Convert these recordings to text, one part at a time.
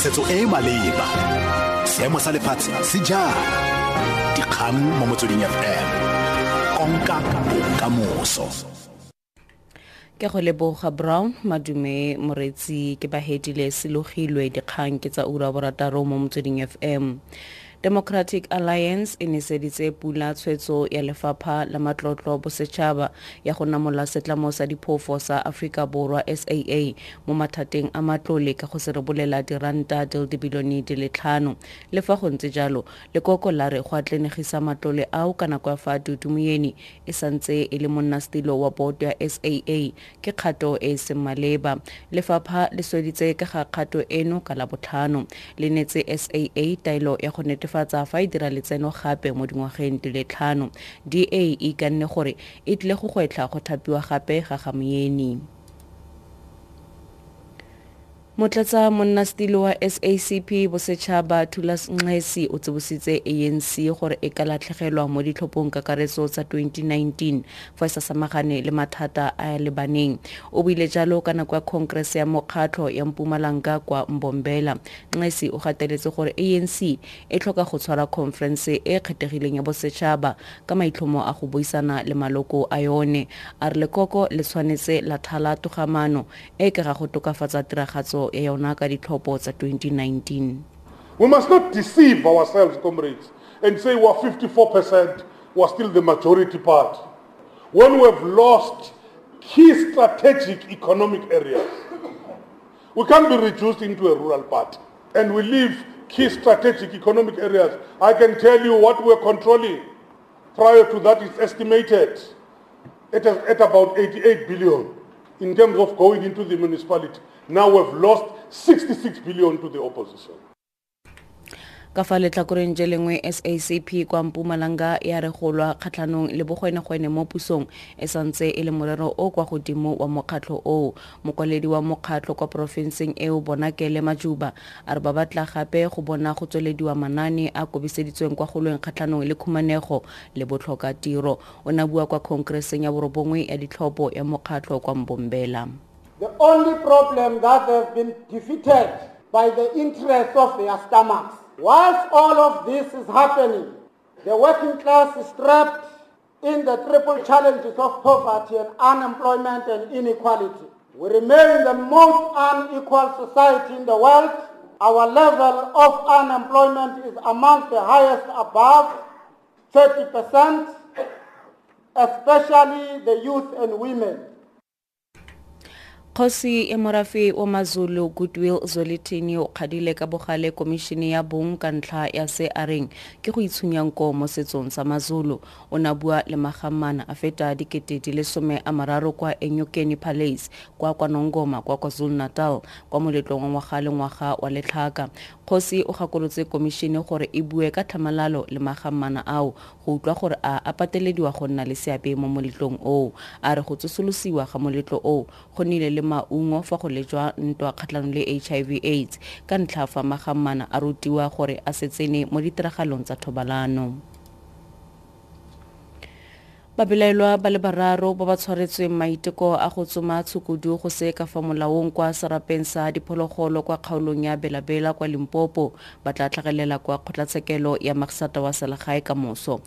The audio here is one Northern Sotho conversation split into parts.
tshedimosetso e e maleba. Seemo sa lefatshe se jang? Dikgang mo motsweding fm konka bokamoso ke go leboga brown madume moretsi ke bahedile selogilwe dikgang ke tsa ura borataro mo motsweding fm democratic alliance e neseditse pula tshwetso ya lefapha la matlotlo bosetšhaba ya go namola setlamo sa diphofo sa aforika borwa saa mo mathateng a matlole ka go se rebolela diranta di le dibilione di le tlhano. Le fa go ntse jalo lekoko la re go atlenegisa matlole ao ka nako ya fa dudumoyeni e santse e le monnasetilo wa boto ya saa ke kgato e e seng maleba. Lefapha le sweditse ka ga kgato eno ka labotlhano. Le netse saa taelo ya go netefatsa netefatsa fa e dira letseno gape mo dingwageng di le tlhano. Da e ikanne gore e tlile go gwetlha go thapiwa gape ga gamoyeni motlatsa monnasetilo wa sacp bosetšhaba thulas nxesi o tsebositse anc gore e ka latlhegelwa mo ditlhophong kakaretso tsa 2019 fa e sa samagane le mathata a lebaneng. O buile jalo ka nako ya congress ya mokgatlho ya mpumalanga kwa mbombela. Nxesi o gateletse gore anc e tlhoka go tshwara conference e kgethegileng ya bosetšhaba ka maitlhomo a go buisana le maloko a yone. A re lekoko le tshwanetse la thala togamano e ka ga go tokafatsa tiragatso ya yona ka ditlhopho tsa 2019 We must not deceive ourselves, comrades, and say we're 54%, we're still the majority part. When we've lost key strategic economic areas, we can't be reduced into a rural party. And we leave key strategic economic areas. I can tell you what we're controlling. Prior to that, it's estimated at, at about 88 billion in terms of going into the municipality. Now we've lost 66 billion to the opposition. ka fa letlhakoreng je lengwe sacp kwa mpumalanga ya re golwa kgatlhanong le bogwenegwene mo pusong e santse e le morero o kwa godimo wa mokgatlho oo. Mokwaledi wa mokgatlho kwa porofenseng eo bonakele majuba a re ba batla gape go bona go tswelediwa manane a kobiseditsweng kwa golweng kgatlhanong le khumanego le botlhokatiro. O ne bua kwa khonkereseng ya borobongwe ya ditlhopho ya mokgatlho kwa mbombela The only problem that they've been defeated by the interests of their stomachs. Whilst all of this is happening, the working class is trapped in the triple challenges of poverty and unemployment and inequality. We remain the most unequal society in the world. Our level of unemployment is amongst the highest above 30%, especially the youth and women. Kgosi e morafe wa mazulu goodwill zwelithini o kgadile ka bogale komišene ya bong ka ntlha ya se a reng ke go itshunyanko mo setsong sa mazulu. O na bua le magamana a feta dikete di le some a mararo kwa enyokeni palace kwa kwanongoma kwa kwazulu natal kwa moletlong wa ngwaga le ngwaga wa letlhaka. Kgosi o gakolotse komišene gore e bue ka tlhamalalo le magamana ao go utlwa gore a a patelediwa go nna le seabe mo moletlong oo. A re go tsosolosiwa ga moletlo oo go nnile le maungo fa go lejwa ntwa kgatlhanong le hiv aids. Ka ntlha fa magammana a rutiwa gore a se tsene mo ditiragalong tsa thobalano babelaelwa ba le bararo ba ba tshwaretsweng maiteko a go tsoma tshukudu go se ka fa molaong kwa serapeng sa diphologolo kwa kgaolong ya belabela kwa limpopo. Ba tla tlhagelela kwa kgotlatshekelo ya magisata wa selegae ka moso.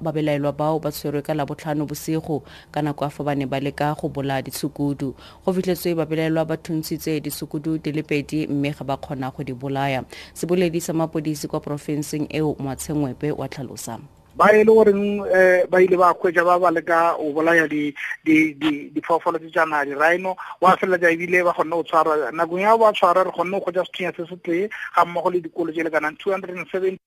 Babelaelwa bao ba tshwerwe ka labotlhano bosigo ka nako a fa ba ne ba leka go bola ditshukudu go fitlhetswe babelaelwa ba thuntshitse ditshukudu di le pedi mme ga ba kgona go di bolaya. Seboledi sa mapodisi kwa porofenseng eo moatshengwepe wa tlhalosa ba e le goreng um ba ile ba kgwetsa ba ba leka o bolaya diphoofolo tse jaana di-rhino wa feleletsa ebile ba kgonne go tshwara nakong ya ba tshwara re kgonne go kgwetsa sethunya se se tee ga mmogo le dikolo tse le lekanang two hundred and seventy